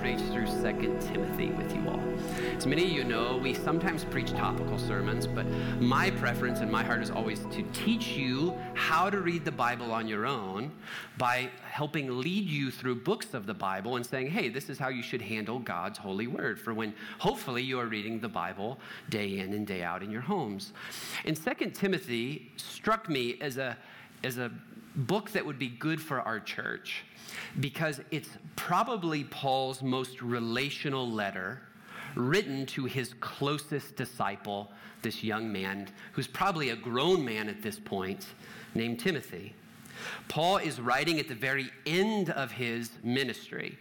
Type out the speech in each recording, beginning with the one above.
preach through 2 Timothy with you all. As many of you know, we sometimes preach topical sermons, but my preference and my heart is always to teach you how to read the Bible on your own by helping lead you through books of the Bible and saying, hey, this is how you should handle God's holy word for when hopefully you are reading the Bible day in and day out in your homes. And 2 Timothy struck me as a, as a book that would be good for our church because it's probably Paul's most relational letter written to his closest disciple, this young man who's probably a grown man at this point, named Timothy. Paul is writing at the very end of his ministry.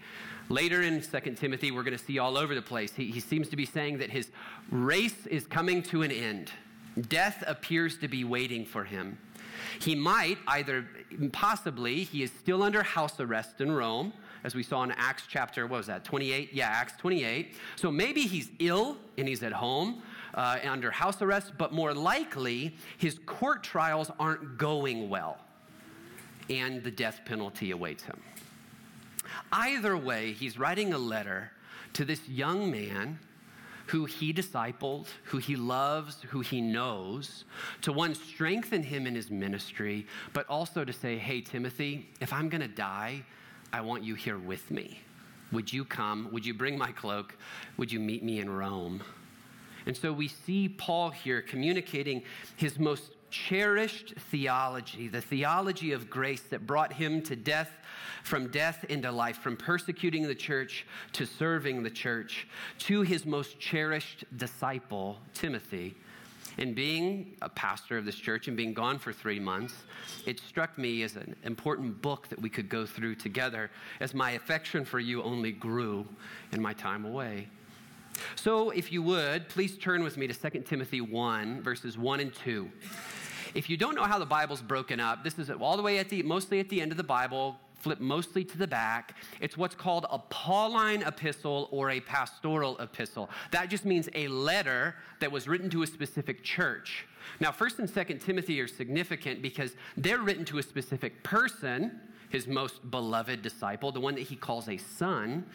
Later in 2 Timothy, we're going to see all over the place. He, he seems to be saying that his race is coming to an end. Death appears to be waiting for him. He might either, possibly, he is still under house arrest in Rome, as we saw in Acts chapter, what was that, 28? Yeah, Acts 28. So maybe he's ill and he's at home uh, under house arrest, but more likely, his court trials aren't going well and the death penalty awaits him. Either way, he's writing a letter to this young man who he discipled, who he loves, who he knows, to one, strengthen him in his ministry, but also to say, hey, Timothy, if I'm going to die, I want you here with me. Would you come? Would you bring my cloak? Would you meet me in Rome? And so we see Paul here communicating his most cherished theology, the theology of grace that brought him to death from death into life, from persecuting the church to serving the church, to his most cherished disciple, Timothy. And being a pastor of this church and being gone for three months, it struck me as an important book that we could go through together as my affection for you only grew in my time away. So, if you would, please turn with me to 2 Timothy 1, verses 1 and 2. If you don't know how the Bible's broken up, this is all the way at the, mostly at the end of the Bible, flip mostly to the back. It's what's called a Pauline epistle or a pastoral epistle. That just means a letter that was written to a specific church. Now, 1st and 2nd Timothy are significant because they're written to a specific person, his most beloved disciple, the one that he calls a son,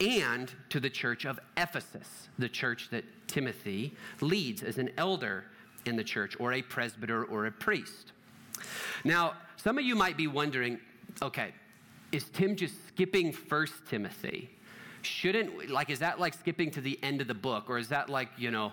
and to the church of Ephesus, the church that Timothy leads as an elder in the church or a presbyter or a priest. Now, some of you might be wondering, okay, is Tim just skipping First Timothy? Shouldn't, like, is that like skipping to the end of the book? Or is that like, you know,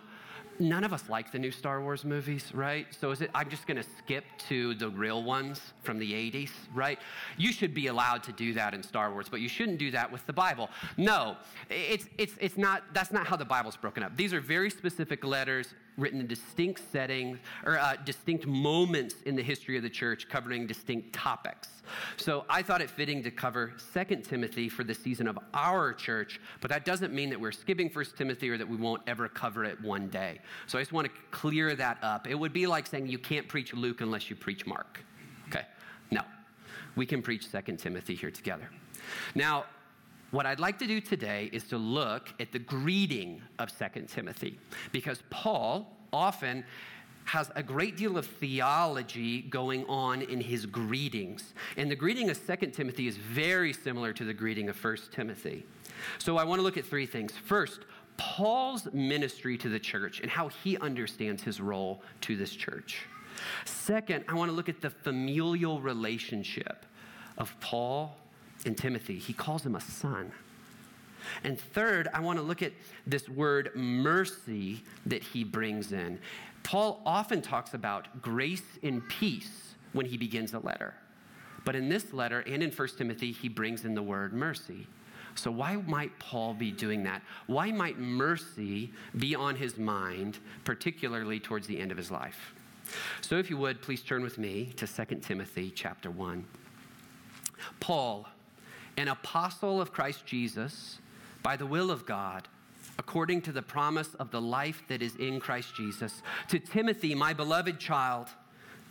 none of us like the new Star Wars movies, right? So is it, I'm just gonna skip to the real ones from the 80s, right? You should be allowed to do that in Star Wars, but you shouldn't do that with the Bible. No, it's, it's, it's not, that's not how the Bible's broken up. These are very specific letters written in distinct settings or uh, distinct moments in the history of the church covering distinct topics. So I thought it fitting to cover 2 Timothy for the season of our church, but that doesn't mean that we're skipping 1 Timothy or that we won't ever cover it one day. So I just want to clear that up. It would be like saying you can't preach Luke unless you preach Mark. Okay? No. We can preach 2 Timothy here together. Now, what I'd like to do today is to look at the greeting of 2 Timothy because Paul often has a great deal of theology going on in his greetings. And the greeting of 2 Timothy is very similar to the greeting of 1 Timothy. So I want to look at three things. First, Paul's ministry to the church and how he understands his role to this church. Second, I want to look at the familial relationship of Paul in Timothy. He calls him a son. And third, I want to look at this word mercy that he brings in. Paul often talks about grace and peace when he begins a letter. But in this letter and in 1 Timothy, he brings in the word mercy. So, why might Paul be doing that? Why might mercy be on his mind, particularly towards the end of his life? So, if you would, please turn with me to 2 Timothy chapter 1. Paul, an apostle of Christ Jesus, by the will of God, according to the promise of the life that is in Christ Jesus. To Timothy, my beloved child,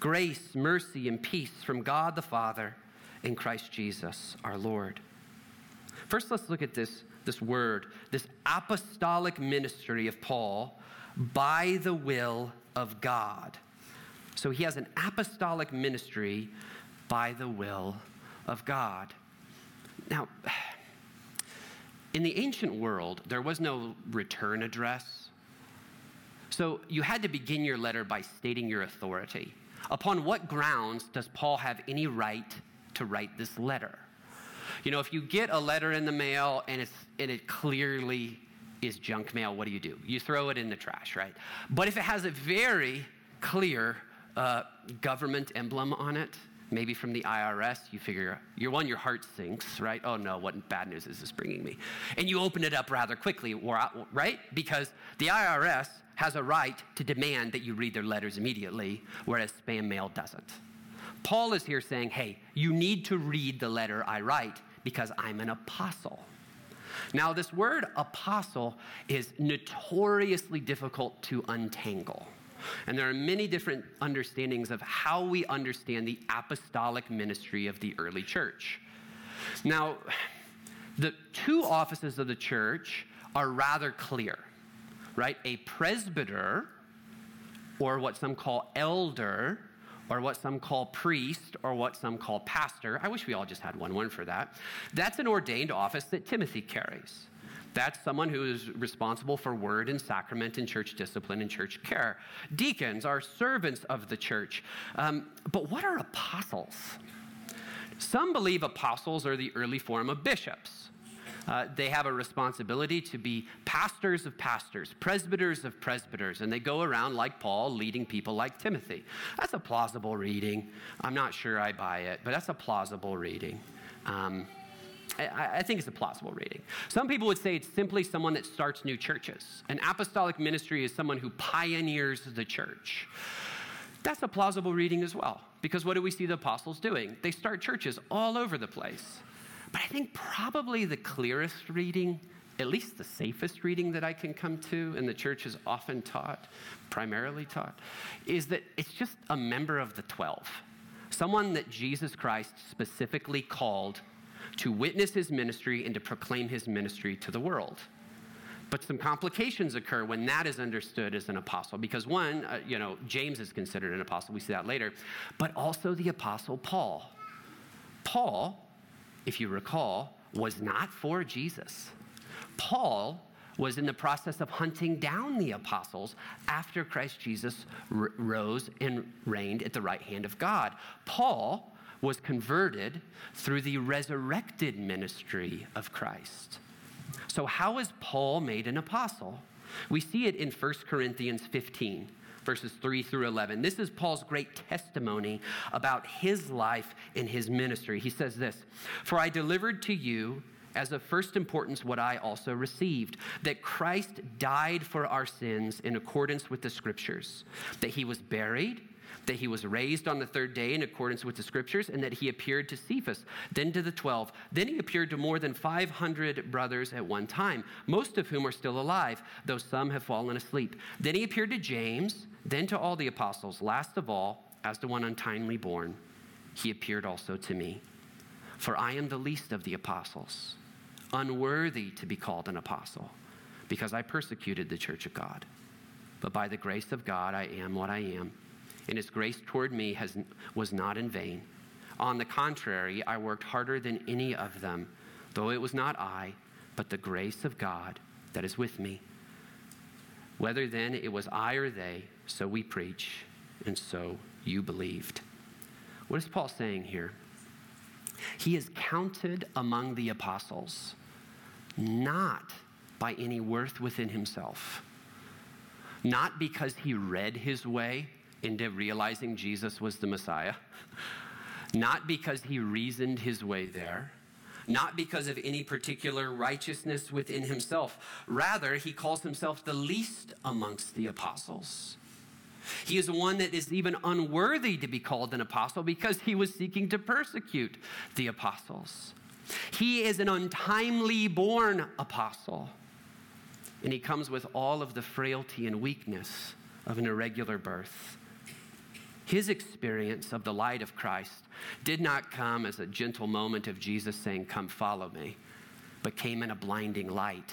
grace, mercy, and peace from God the Father in Christ Jesus our Lord. First, let's look at this, this word, this apostolic ministry of Paul by the will of God. So he has an apostolic ministry by the will of God. Now, in the ancient world, there was no return address. So you had to begin your letter by stating your authority. Upon what grounds does Paul have any right to write this letter? You know, if you get a letter in the mail and, it's, and it clearly is junk mail, what do you do? You throw it in the trash, right? But if it has a very clear uh, government emblem on it, maybe from the IRS, you figure, you're one, your heart sinks, right? Oh no, what bad news is this bringing me? And you open it up rather quickly, right? Because the IRS has a right to demand that you read their letters immediately, whereas spam mail doesn't. Paul is here saying, hey, you need to read the letter I write because I'm an apostle. Now, this word apostle is notoriously difficult to untangle. And there are many different understandings of how we understand the apostolic ministry of the early church. Now, the two offices of the church are rather clear right? A presbyter, or what some call elder, or what some call priest, or what some call pastor. I wish we all just had one word for that. That's an ordained office that Timothy carries. That's someone who is responsible for word and sacrament and church discipline and church care. Deacons are servants of the church. Um, but what are apostles? Some believe apostles are the early form of bishops. Uh, they have a responsibility to be pastors of pastors, presbyters of presbyters, and they go around like Paul, leading people like Timothy. That's a plausible reading. I'm not sure I buy it, but that's a plausible reading. Um, I, I, think it's a plausible reading. Some people would say it's simply someone that starts new churches. An apostolic ministry is someone who pioneers the church. That's a plausible reading as well, because what do we see the apostles doing? They start churches all over the place. But I think probably the clearest reading, at least the safest reading that I can come to, and the church is often taught, primarily taught, is that it's just a member of the 12. Someone that Jesus Christ specifically called to witness his ministry and to proclaim his ministry to the world. But some complications occur when that is understood as an apostle, because one, uh, you know, James is considered an apostle, we see that later, but also the apostle Paul. Paul if you recall, was not for Jesus. Paul was in the process of hunting down the apostles after Christ Jesus r- rose and reigned at the right hand of God. Paul was converted through the resurrected ministry of Christ. So, how is Paul made an apostle? We see it in 1 Corinthians 15 verses 3 through 11. This is Paul's great testimony about his life and his ministry. He says this For I delivered to you as of first importance what I also received that Christ died for our sins in accordance with the scriptures, that he was buried that he was raised on the third day in accordance with the scriptures, and that he appeared to Cephas, then to the twelve. Then he appeared to more than 500 brothers at one time, most of whom are still alive, though some have fallen asleep. Then he appeared to James, then to all the apostles. Last of all, as to one untimely born, he appeared also to me. For I am the least of the apostles, unworthy to be called an apostle, because I persecuted the church of God. But by the grace of God, I am what I am and his grace toward me has, was not in vain. On the contrary, I worked harder than any of them, though it was not I, but the grace of God that is with me. Whether then it was I or they, so we preach, and so you believed. What is Paul saying here? He is counted among the apostles, not by any worth within himself, not because he read his way into realizing Jesus was the Messiah, not because he reasoned his way there, not because of any particular righteousness within himself. Rather, he calls himself the least amongst the apostles. He is one that is even unworthy to be called an apostle because he was seeking to persecute the apostles. He is an untimely born apostle, and he comes with all of the frailty and weakness of an irregular birth. His experience of the light of Christ did not come as a gentle moment of Jesus saying, Come follow me, but came in a blinding light,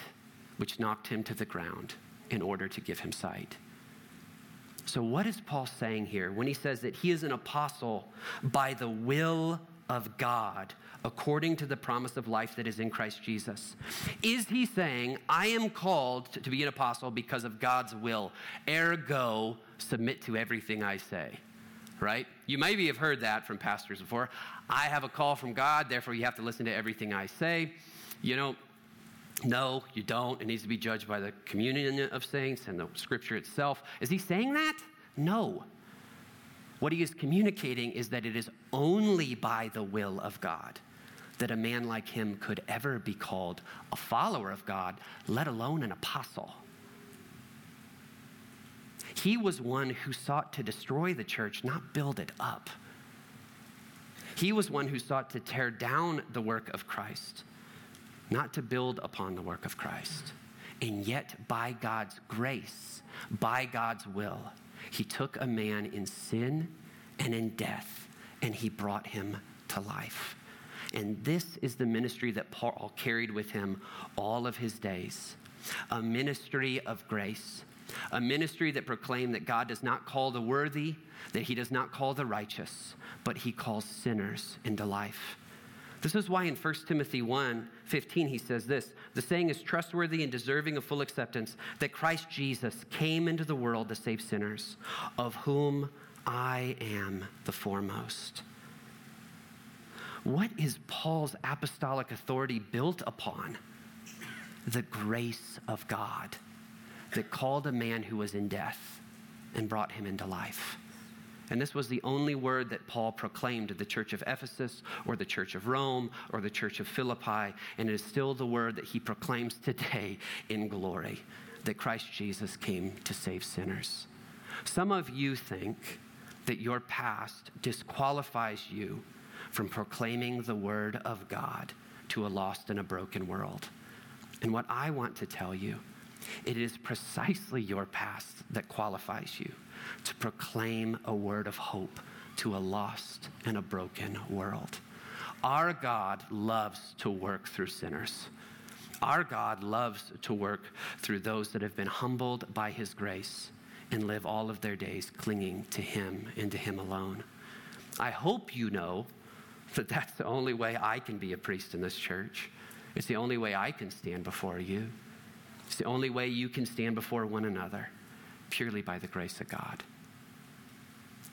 which knocked him to the ground in order to give him sight. So, what is Paul saying here when he says that he is an apostle by the will of God according to the promise of life that is in Christ Jesus. Is he saying, I am called to be an apostle because of God's will, ergo, submit to everything I say? Right? You maybe have heard that from pastors before. I have a call from God, therefore you have to listen to everything I say. You know, no, you don't. It needs to be judged by the communion of saints and the scripture itself. Is he saying that? No. What he is communicating is that it is only by the will of God that a man like him could ever be called a follower of God, let alone an apostle. He was one who sought to destroy the church, not build it up. He was one who sought to tear down the work of Christ, not to build upon the work of Christ. And yet, by God's grace, by God's will, he took a man in sin and in death, and he brought him to life. And this is the ministry that Paul carried with him all of his days a ministry of grace, a ministry that proclaimed that God does not call the worthy, that he does not call the righteous, but he calls sinners into life. This is why in 1 Timothy 1 15, he says this The saying is trustworthy and deserving of full acceptance that Christ Jesus came into the world to save sinners, of whom I am the foremost. What is Paul's apostolic authority built upon? The grace of God that called a man who was in death and brought him into life. And this was the only word that Paul proclaimed to the church of Ephesus or the church of Rome or the church of Philippi. And it is still the word that he proclaims today in glory that Christ Jesus came to save sinners. Some of you think that your past disqualifies you from proclaiming the word of God to a lost and a broken world. And what I want to tell you, it is precisely your past that qualifies you to proclaim a word of hope to a lost and a broken world. Our God loves to work through sinners. Our God loves to work through those that have been humbled by his grace and live all of their days clinging to him and to him alone. I hope you know that that's the only way I can be a priest in this church. It's the only way I can stand before you. It's the only way you can stand before one another, purely by the grace of God.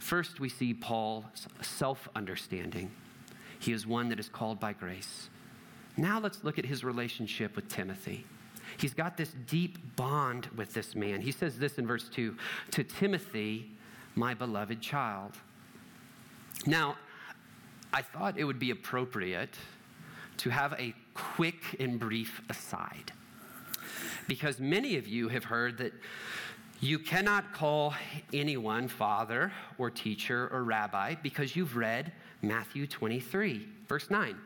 First, we see Paul's self understanding. He is one that is called by grace. Now, let's look at his relationship with Timothy. He's got this deep bond with this man. He says this in verse 2 To Timothy, my beloved child. Now, I thought it would be appropriate to have a quick and brief aside. Because many of you have heard that you cannot call anyone father or teacher or rabbi because you've read Matthew 23, verse 9.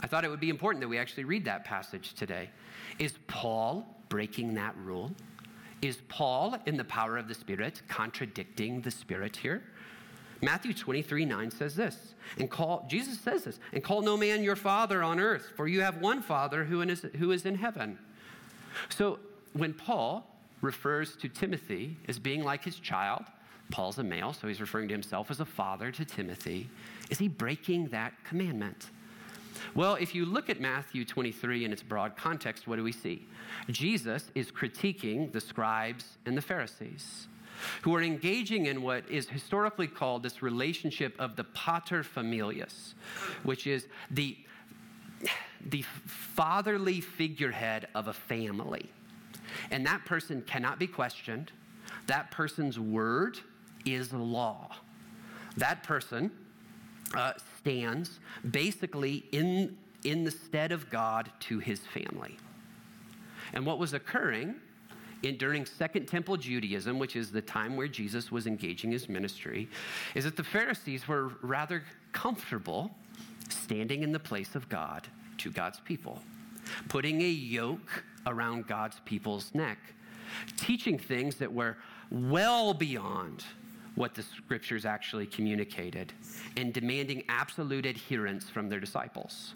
I thought it would be important that we actually read that passage today. Is Paul breaking that rule? Is Paul, in the power of the Spirit, contradicting the Spirit here? Matthew 23 9 says this, and call, Jesus says this, and call no man your father on earth, for you have one father who is, who is in heaven. So when Paul refers to Timothy as being like his child, Paul's a male, so he's referring to himself as a father to Timothy. Is he breaking that commandment? Well, if you look at Matthew 23 in its broad context, what do we see? Jesus is critiquing the scribes and the Pharisees who are engaging in what is historically called this relationship of the pater familias, which is the, the fatherly figurehead of a family. And that person cannot be questioned. That person's word is law. That person uh, stands basically in, in the stead of God to his family. And what was occurring in, during Second Temple Judaism, which is the time where Jesus was engaging his ministry, is that the Pharisees were rather comfortable standing in the place of God to God's people, putting a yoke around God's people's neck, teaching things that were well beyond what the scriptures actually communicated, and demanding absolute adherence from their disciples.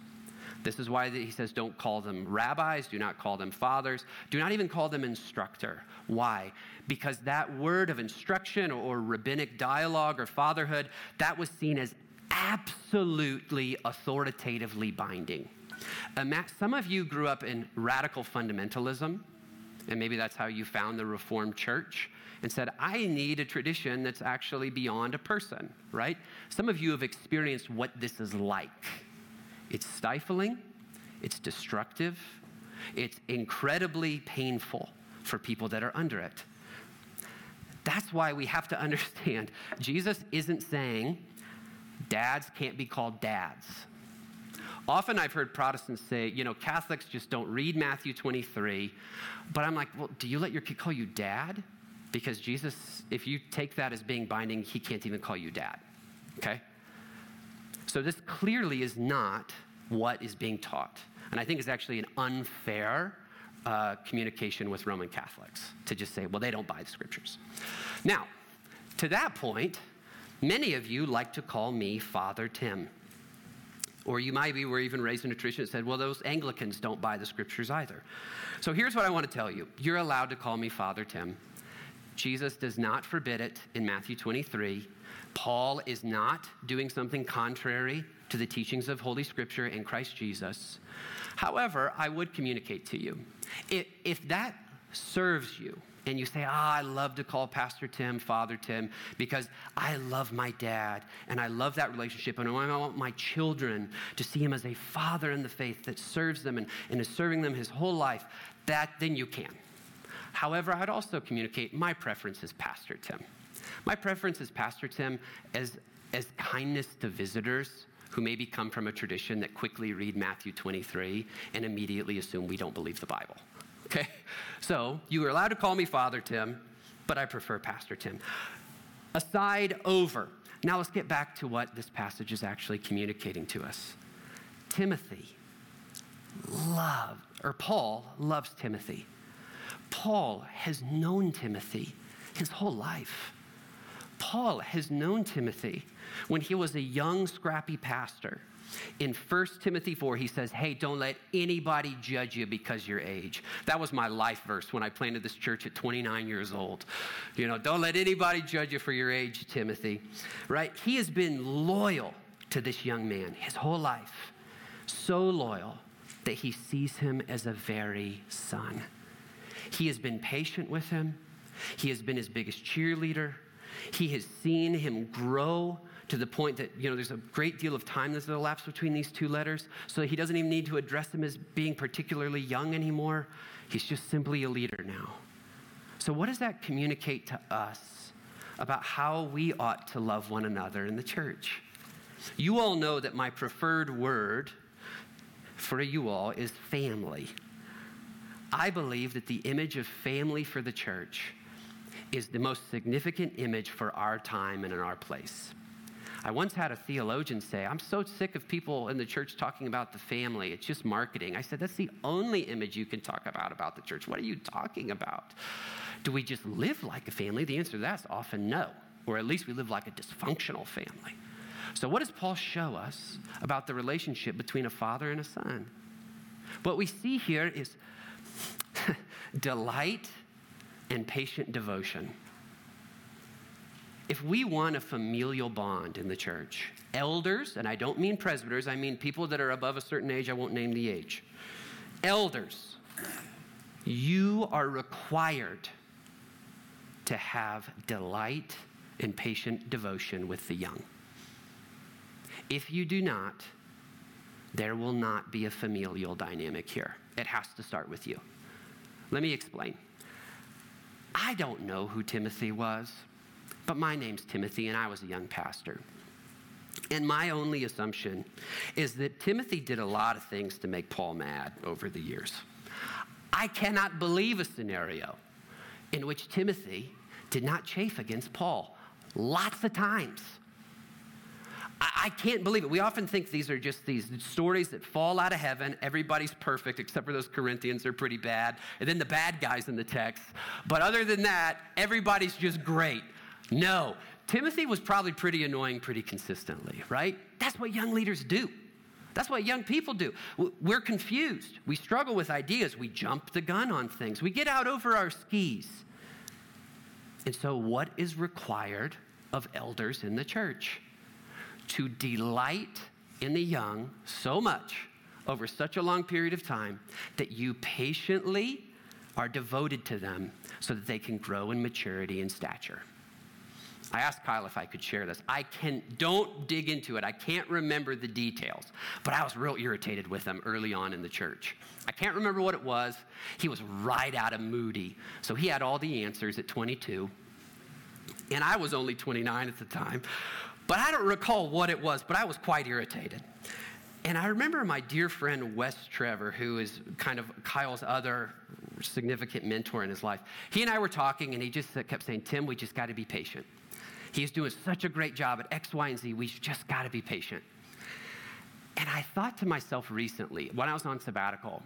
This is why he says, don't call them rabbis, do not call them fathers, do not even call them instructor. Why? Because that word of instruction or rabbinic dialogue or fatherhood, that was seen as absolutely authoritatively binding. Some of you grew up in radical fundamentalism, and maybe that's how you found the Reformed Church and said, I need a tradition that's actually beyond a person, right? Some of you have experienced what this is like. It's stifling, it's destructive, it's incredibly painful for people that are under it. That's why we have to understand Jesus isn't saying dads can't be called dads. Often I've heard Protestants say, you know, Catholics just don't read Matthew 23. But I'm like, well, do you let your kid call you dad? Because Jesus, if you take that as being binding, he can't even call you dad. Okay? So this clearly is not what is being taught. And I think it's actually an unfair uh, communication with Roman Catholics to just say, well, they don't buy the scriptures. Now, to that point, many of you like to call me Father Tim. Or you might be were even raised in a tradition that said, well, those Anglicans don't buy the scriptures either. So here's what I want to tell you you're allowed to call me Father Tim. Jesus does not forbid it in Matthew 23. Paul is not doing something contrary to the teachings of Holy Scripture in Christ Jesus. However, I would communicate to you if, if that serves you, and you say, Ah, I love to call Pastor Tim Father Tim because I love my dad and I love that relationship. And I want my children to see him as a father in the faith that serves them and, and is serving them his whole life. That then you can. However, I'd also communicate my preference is Pastor Tim. My preference is Pastor Tim as, as kindness to visitors who maybe come from a tradition that quickly read Matthew 23 and immediately assume we don't believe the Bible. Okay? So you are allowed to call me Father Tim, but I prefer Pastor Tim. Aside over. Now let's get back to what this passage is actually communicating to us. Timothy loved, or Paul loves Timothy. Paul has known Timothy his whole life. Paul has known Timothy when he was a young, scrappy pastor. In 1 Timothy 4, he says, Hey, don't let anybody judge you because your age. That was my life verse when I planted this church at 29 years old. You know, don't let anybody judge you for your age, Timothy. Right? He has been loyal to this young man his whole life. So loyal that he sees him as a very son. He has been patient with him. He has been his biggest cheerleader. He has seen him grow to the point that, you know, there's a great deal of time that's elapsed between these two letters. So he doesn't even need to address him as being particularly young anymore. He's just simply a leader now. So, what does that communicate to us about how we ought to love one another in the church? You all know that my preferred word for you all is family. I believe that the image of family for the church is the most significant image for our time and in our place. I once had a theologian say, I'm so sick of people in the church talking about the family. It's just marketing. I said, That's the only image you can talk about about the church. What are you talking about? Do we just live like a family? The answer to that is often no, or at least we live like a dysfunctional family. So, what does Paul show us about the relationship between a father and a son? What we see here is delight and patient devotion. If we want a familial bond in the church, elders, and I don't mean presbyters, I mean people that are above a certain age, I won't name the age. Elders, you are required to have delight and patient devotion with the young. If you do not, there will not be a familial dynamic here. It has to start with you. Let me explain. I don't know who Timothy was, but my name's Timothy, and I was a young pastor. And my only assumption is that Timothy did a lot of things to make Paul mad over the years. I cannot believe a scenario in which Timothy did not chafe against Paul lots of times. I, can't believe it. We often think these are just these stories that fall out of heaven. Everybody's perfect except for those Corinthians. They're pretty bad. And then the bad guys in the text. But other than that, everybody's just great. No. Timothy was probably pretty annoying pretty consistently, right? That's what young leaders do. That's what young people do. We're confused. We struggle with ideas. We jump the gun on things. We get out over our skis. And so, what is required of elders in the church? to delight in the young so much over such a long period of time that you patiently are devoted to them so that they can grow in maturity and stature. I asked Kyle if I could share this. I can don't dig into it. I can't remember the details, but I was real irritated with him early on in the church. I can't remember what it was. He was right out of Moody. So he had all the answers at 22. And I was only 29 at the time. But I don't recall what it was, but I was quite irritated. And I remember my dear friend Wes Trevor, who is kind of Kyle's other significant mentor in his life. He and I were talking, and he just kept saying, Tim, we just got to be patient. He's doing such a great job at X, Y, and Z. We've just got to be patient. And I thought to myself recently, when I was on sabbatical,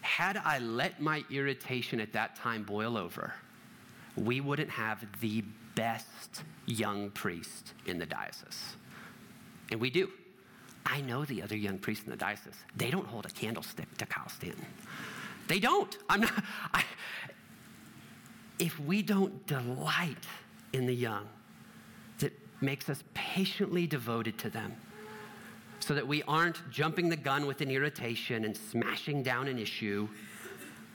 had I let my irritation at that time boil over, we wouldn't have the best young priest in the diocese. And we do. I know the other young priests in the diocese. They don't hold a candlestick to Kyle Stanton. They don't. I'm not. I, if we don't delight in the young, makes us patiently devoted to them, so that we aren't jumping the gun with an irritation and smashing down an issue,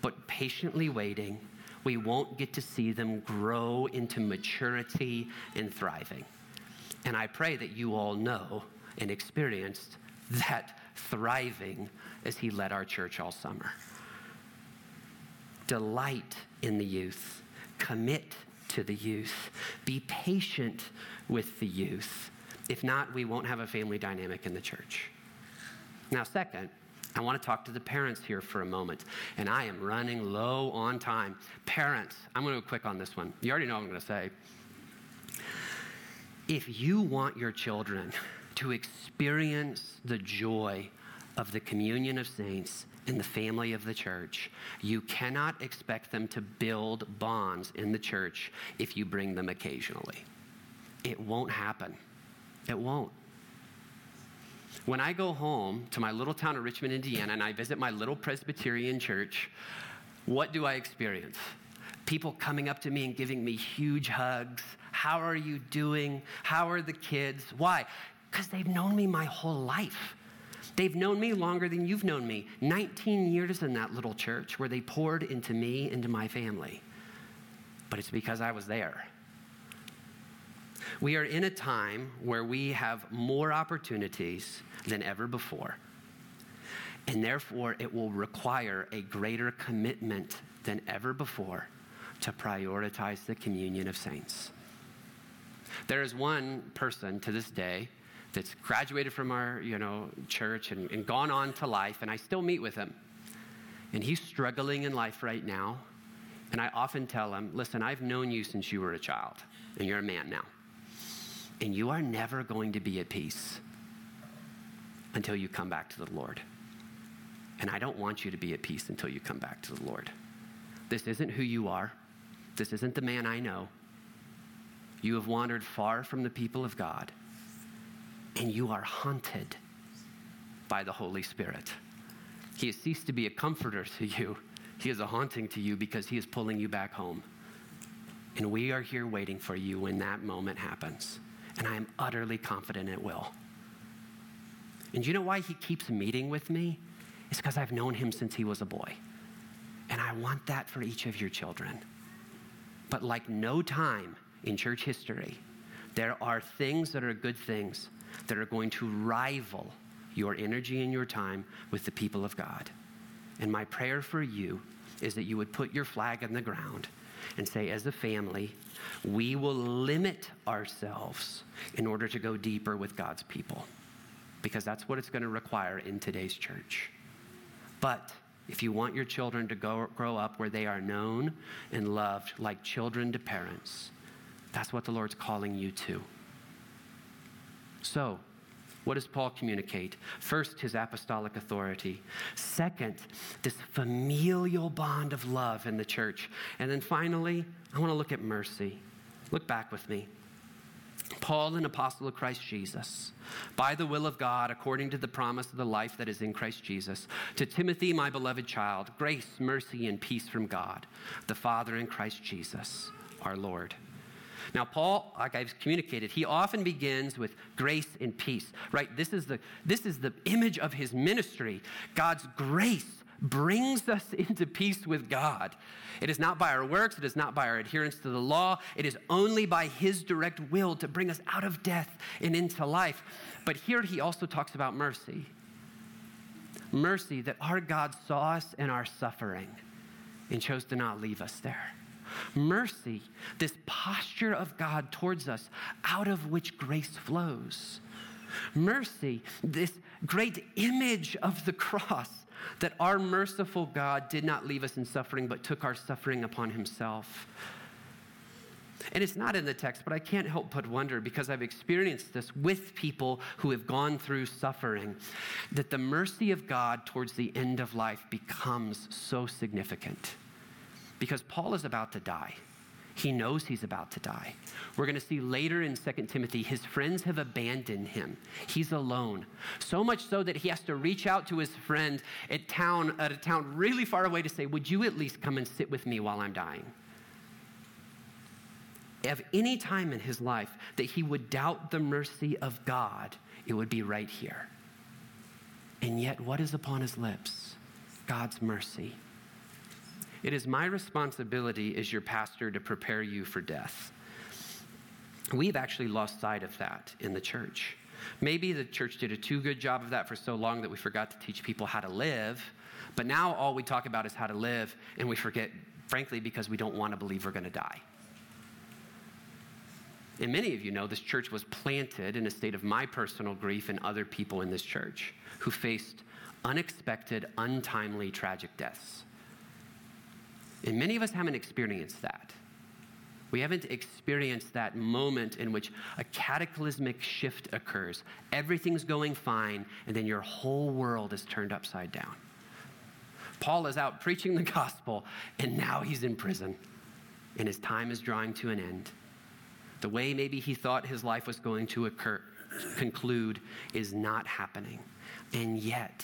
but patiently waiting, we won't get to see them grow into maturity and thriving. And I pray that you all know and experienced that thriving as He led our church all summer. Delight in the youth, commit to the youth, be patient with the youth. If not, we won't have a family dynamic in the church. Now, second, I want to talk to the parents here for a moment. And I am running low on time. Parents, I'm going to go quick on this one. You already know what I'm going to say. If you want your children to experience the joy of the communion of saints in the family of the church, you cannot expect them to build bonds in the church if you bring them occasionally. It won't happen. It won't. When I go home to my little town of Richmond, Indiana, and I visit my little Presbyterian church, what do I experience? People coming up to me and giving me huge hugs. How are you doing? How are the kids? Why? Because they've known me my whole life. They've known me longer than you've known me. 19 years in that little church where they poured into me, into my family. But it's because I was there. We are in a time where we have more opportunities than ever before. And therefore, it will require a greater commitment than ever before to prioritize the communion of saints. There is one person to this day that's graduated from our you know, church and, and gone on to life, and I still meet with him. And he's struggling in life right now. And I often tell him, listen, I've known you since you were a child, and you're a man now. And you are never going to be at peace until you come back to the Lord. And I don't want you to be at peace until you come back to the Lord. This isn't who you are. This isn't the man I know. You have wandered far from the people of God, and you are haunted by the Holy Spirit. He has ceased to be a comforter to you. He is a haunting to you because he is pulling you back home. And we are here waiting for you when that moment happens. And I am utterly confident it will. And you know why he keeps meeting with me? It's because I've known him since he was a boy. And I want that for each of your children. But like no time in church history, there are things that are good things that are going to rival your energy and your time with the people of God. And my prayer for you is that you would put your flag in the ground and say, as a family, we will limit ourselves in order to go deeper with God's people because that's what it's going to require in today's church. But if you want your children to go, grow up where they are known and loved like children to parents, that's what the Lord's calling you to. So, what does Paul communicate? First, his apostolic authority. Second, this familial bond of love in the church. And then finally, I want to look at mercy. Look back with me. Paul, an apostle of Christ Jesus, by the will of God, according to the promise of the life that is in Christ Jesus, to Timothy, my beloved child, grace, mercy, and peace from God, the Father in Christ Jesus, our Lord. Now, Paul, like I've communicated, he often begins with grace and peace, right? This is the, this is the image of his ministry. God's grace brings us into peace with God. It is not by our works, it is not by our adherence to the law, it is only by his direct will to bring us out of death and into life. But here he also talks about mercy. Mercy that our God saw us in our suffering and chose to not leave us there. Mercy, this posture of God towards us, out of which grace flows. Mercy, this great image of the cross that our merciful God did not leave us in suffering, but took our suffering upon himself. And it's not in the text, but I can't help but wonder because I've experienced this with people who have gone through suffering that the mercy of God towards the end of life becomes so significant because Paul is about to die. He knows he's about to die. We're going to see later in 2 Timothy, his friends have abandoned him. He's alone. So much so that he has to reach out to his friend at, town, at a town really far away to say, Would you at least come and sit with me while I'm dying? If any time in his life that he would doubt the mercy of God, it would be right here. And yet, what is upon his lips? God's mercy. It is my responsibility as your pastor to prepare you for death. We've actually lost sight of that in the church. Maybe the church did a too good job of that for so long that we forgot to teach people how to live. But now all we talk about is how to live, and we forget, frankly, because we don't want to believe we're going to die. And many of you know this church was planted in a state of my personal grief and other people in this church who faced unexpected, untimely, tragic deaths. And many of us haven't experienced that. We haven't experienced that moment in which a cataclysmic shift occurs. Everything's going fine, and then your whole world is turned upside down. Paul is out preaching the gospel, and now he's in prison, and his time is drawing to an end. The way maybe he thought his life was going to occur, conclude is not happening. And yet,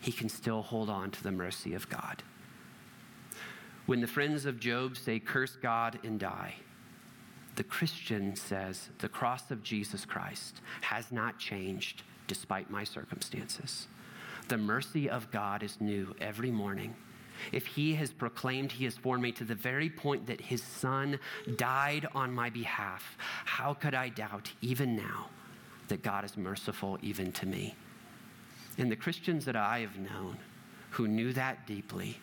he can still hold on to the mercy of God. When the friends of Job say, curse God and die, the Christian says, the cross of Jesus Christ has not changed despite my circumstances. The mercy of God is new every morning. If he has proclaimed he has formed me to the very point that his son died on my behalf, how could I doubt even now that God is merciful even to me? And the Christians that I have known who knew that deeply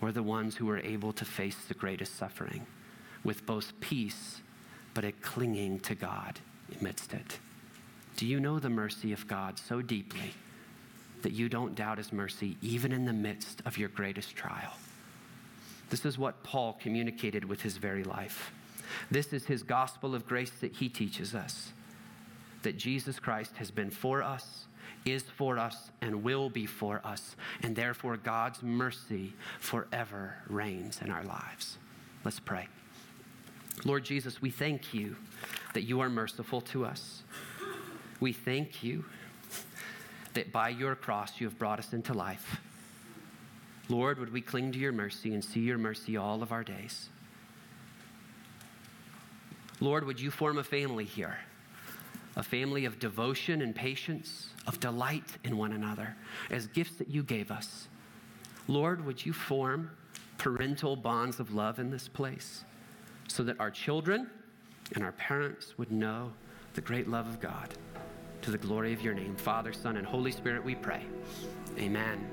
were the ones who were able to face the greatest suffering with both peace but a clinging to God amidst it. Do you know the mercy of God so deeply that you don't doubt his mercy even in the midst of your greatest trial? This is what Paul communicated with his very life. This is his gospel of grace that he teaches us that Jesus Christ has been for us is for us and will be for us, and therefore God's mercy forever reigns in our lives. Let's pray. Lord Jesus, we thank you that you are merciful to us. We thank you that by your cross you have brought us into life. Lord, would we cling to your mercy and see your mercy all of our days? Lord, would you form a family here? A family of devotion and patience, of delight in one another as gifts that you gave us. Lord, would you form parental bonds of love in this place so that our children and our parents would know the great love of God to the glory of your name. Father, Son, and Holy Spirit, we pray. Amen.